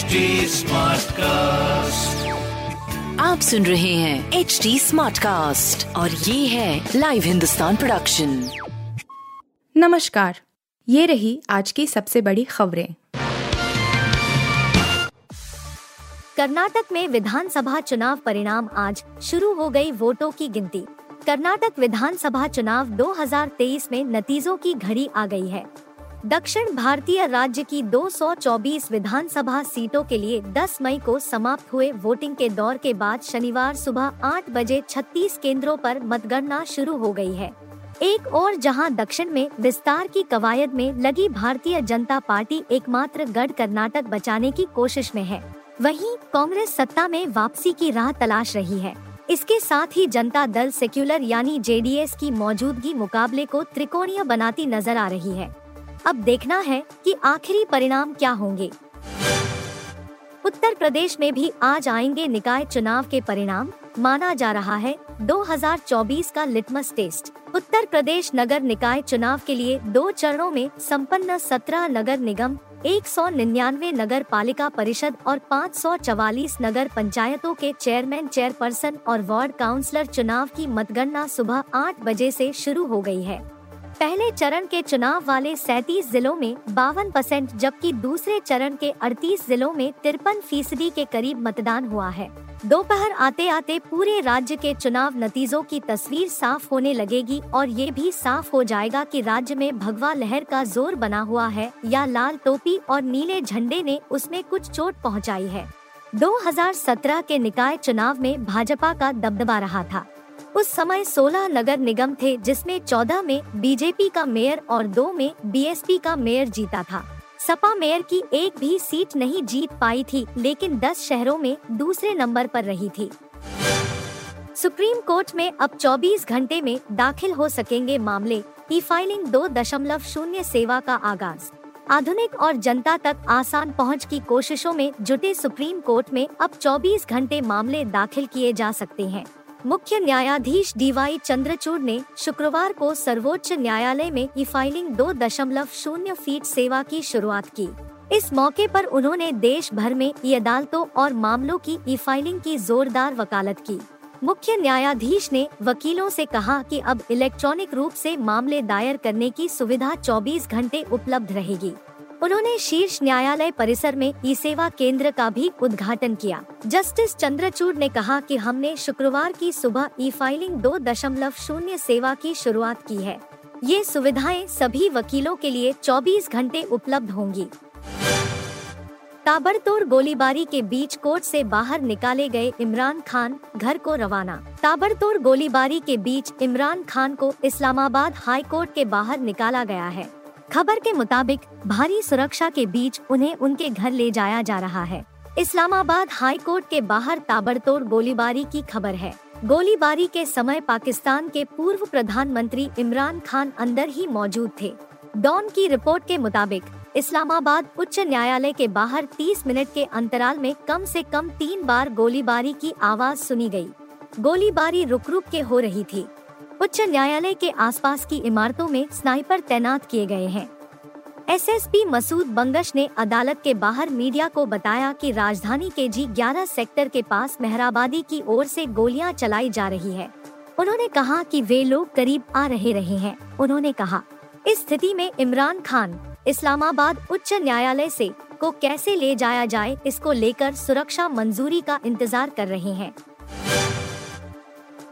HD cast आप सुन रहे हैं एच डी स्मार्ट कास्ट और ये है लाइव हिंदुस्तान प्रोडक्शन नमस्कार ये रही आज की सबसे बड़ी खबरें। कर्नाटक में विधानसभा चुनाव परिणाम आज शुरू हो गई वोटों की गिनती। कर्नाटक विधानसभा चुनाव 2023 में नतीजों की घड़ी आ गई है। दक्षिण भारतीय राज्य की 224 विधानसभा सीटों के लिए 10 मई को समाप्त हुए वोटिंग के दौर के बाद शनिवार सुबह 8 बजे 36 केंद्रों पर मतगणना शुरू हो गई है। एक और जहाँ दक्षिण में विस्तार की कवायद में लगी भारतीय जनता पार्टी एकमात्र गढ़ कर्नाटक बचाने की कोशिश में है। वहीं कांग्रेस सत्ता में वापसी की राह तलाश रही है। इसके साथ ही जनता दल सेक्युलर यानी जेडीएस की मौजूदगी मुकाबले को त्रिकोणीय बनाती नज़र आ रही है। अब देखना है कि आखिरी परिणाम क्या होंगे। उत्तर प्रदेश में भी आज आएँगे निकाय चुनाव के परिणाम, माना जा रहा है 2024 का लिटमस टेस्ट। उत्तर प्रदेश नगर निकाय चुनाव के लिए दो चरणों में संपन्न 17 नगर निगम, एक सौ निन्यानवे नगर पालिका परिषद और 544 नगर पंचायतों के चेयरमैन, चेयरपर्सन और वार्ड काउंसलर चुनाव की मतगणना सुबह 8 बजे से शुरू हो गई है। पहले चरण के चुनाव वाले 37 जिलों में बावन परसेंट, जबकि दूसरे चरण के 38 जिलों में तिरपन फ़ीसदी के करीब मतदान हुआ है। दोपहर आते आते पूरे राज्य के चुनाव नतीजों की तस्वीर साफ़ होने लगेगी और ये भी साफ़ हो जाएगा कि राज्य में भगवा लहर का ज़ोर बना हुआ है या लाल टोपी और नीले झंडे ने उसमें कुछ चोट पहुंचाई है। 2017 के निकाय चुनाव में भाजपा का दबदबा रहा था। उस समय 16 नगर निगम थे, जिसमें 14 में बीजेपी का मेयर और दो में बीएसपी का मेयर जीता था। सपा मेयर की एक भी सीट नहीं जीत पाई थी, लेकिन 10 शहरों में दूसरे नंबर पर रही थी। सुप्रीम कोर्ट में अब 24 घंटे में दाखिल हो सकेंगे मामले ई फाइलिंग दो दशमलव शून्य सेवा का आगाज़। आधुनिक और जनता तक आसान पहुँच की कोशिशों में जुटे सुप्रीम कोर्ट में अब 24 घंटे मामले दाखिल किए जा सकते हैं। मुख्य न्यायाधीश डीवाई चंद्रचूड़ ने शुक्रवार को सर्वोच्च न्यायालय में ई फाइलिंग दो दशमलव शून्य फीट सेवा की शुरुआत की। इस मौके पर उन्होंने देश भर में ई अदालतों और मामलों की ई फाइलिंग की जोरदार वकालत की। मुख्य न्यायाधीश ने वकीलों से कहा कि अब इलेक्ट्रॉनिक रूप से मामले दायर करने की सुविधा 24 घंटे उपलब्ध रहेगी। उन्होंने शीर्ष न्यायालय परिसर में ई सेवा केंद्र का भी उद्घाटन किया। जस्टिस चंद्रचूड़ ने कहा कि हमने शुक्रवार की सुबह ई फाइलिंग दो दशमलव शून्य सेवा की शुरुआत की है। ये सुविधाएँ सभी वकीलों के लिए 24 घंटे उपलब्ध होंगी। ताबड़तोड़ गोलीबारी के बीच कोर्ट से बाहर निकाले गए इमरान खान घर को रवाना। ताबड़तोड़ गोलीबारी के बीच इमरान खान को इस्लामाबाद हाई कोर्ट के बाहर निकाला गया है। खबर के मुताबिक, भारी सुरक्षा के बीच उन्हें उनके घर ले जाया जा रहा है। इस्लामाबाद हाई कोर्ट के बाहर ताबड़तोड़ गोलीबारी की खबर है। गोलीबारी के समय पाकिस्तान के पूर्व प्रधानमंत्री इमरान खान अंदर ही मौजूद थे। डॉन की रिपोर्ट के मुताबिक, इस्लामाबाद उच्च न्यायालय के बाहर 30 मिनट के अंतराल में कम से कम तीन बार गोलीबारी की आवाज़ सुनी गई। गोलीबारी रुक रुक के हो रही थी। उच्च न्यायालय के आसपास की इमारतों में स्नाइपर तैनात किए गए हैं। एसएसपी मसूद बंगश ने अदालत के बाहर मीडिया को बताया कि राजधानी के जी ग्यारह सेक्टर के पास मेहराबादी की ओर से गोलियाँ चलाई जा रही है। उन्होंने कहा कि वे लोग करीब आ रहे रहे हैं। उन्होंने कहा, इस स्थिति में इमरान खान, इस्लामाबाद उच्च न्यायालय से को कैसे ले जाया जाए, इसको लेकर सुरक्षा मंजूरी का इंतज़ार कर रहे हैं।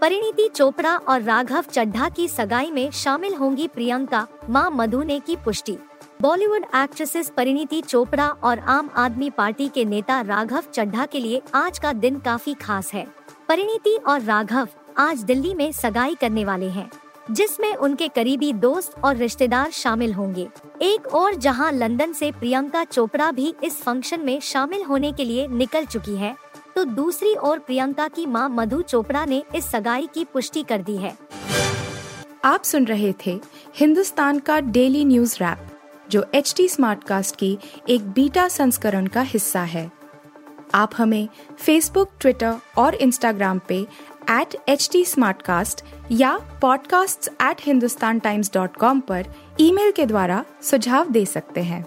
परिणीति चोपड़ा और राघव चड्ढा की सगाई में शामिल होंगी प्रियंका, माँ मधु ने की पुष्टि। बॉलीवुड एक्ट्रेसेस परिणीति चोपड़ा और आम आदमी पार्टी के नेता राघव चड्ढा के लिए आज का दिन काफ़ी खास है। परिणीति और राघव आज दिल्ली में सगाई करने वाले हैं, जिसमें उनके करीबी दोस्त और रिश्तेदार शामिल होंगे। एक और जहाँ लंदन से प्रियंका चोपड़ा भी इस फ़ंक्शन में शामिल होने के लिए निकल चुकी है तो दूसरी ओर प्रियंका की माँ मधु चोपड़ा ने इस सगाई की पुष्टि कर दी है। आप सुन रहे थे हिंदुस्तान का डेली न्यूज़ रैप, जो एच टी स्मार्ट कास्ट की एक बीटा संस्करण का हिस्सा है। आप हमें फेसबुक ट्विटर और इंस्टाग्राम पे एट एच टी या podcasts@hindustantimes.com पर ईमेल के द्वारा सुझाव दे सकते हैं।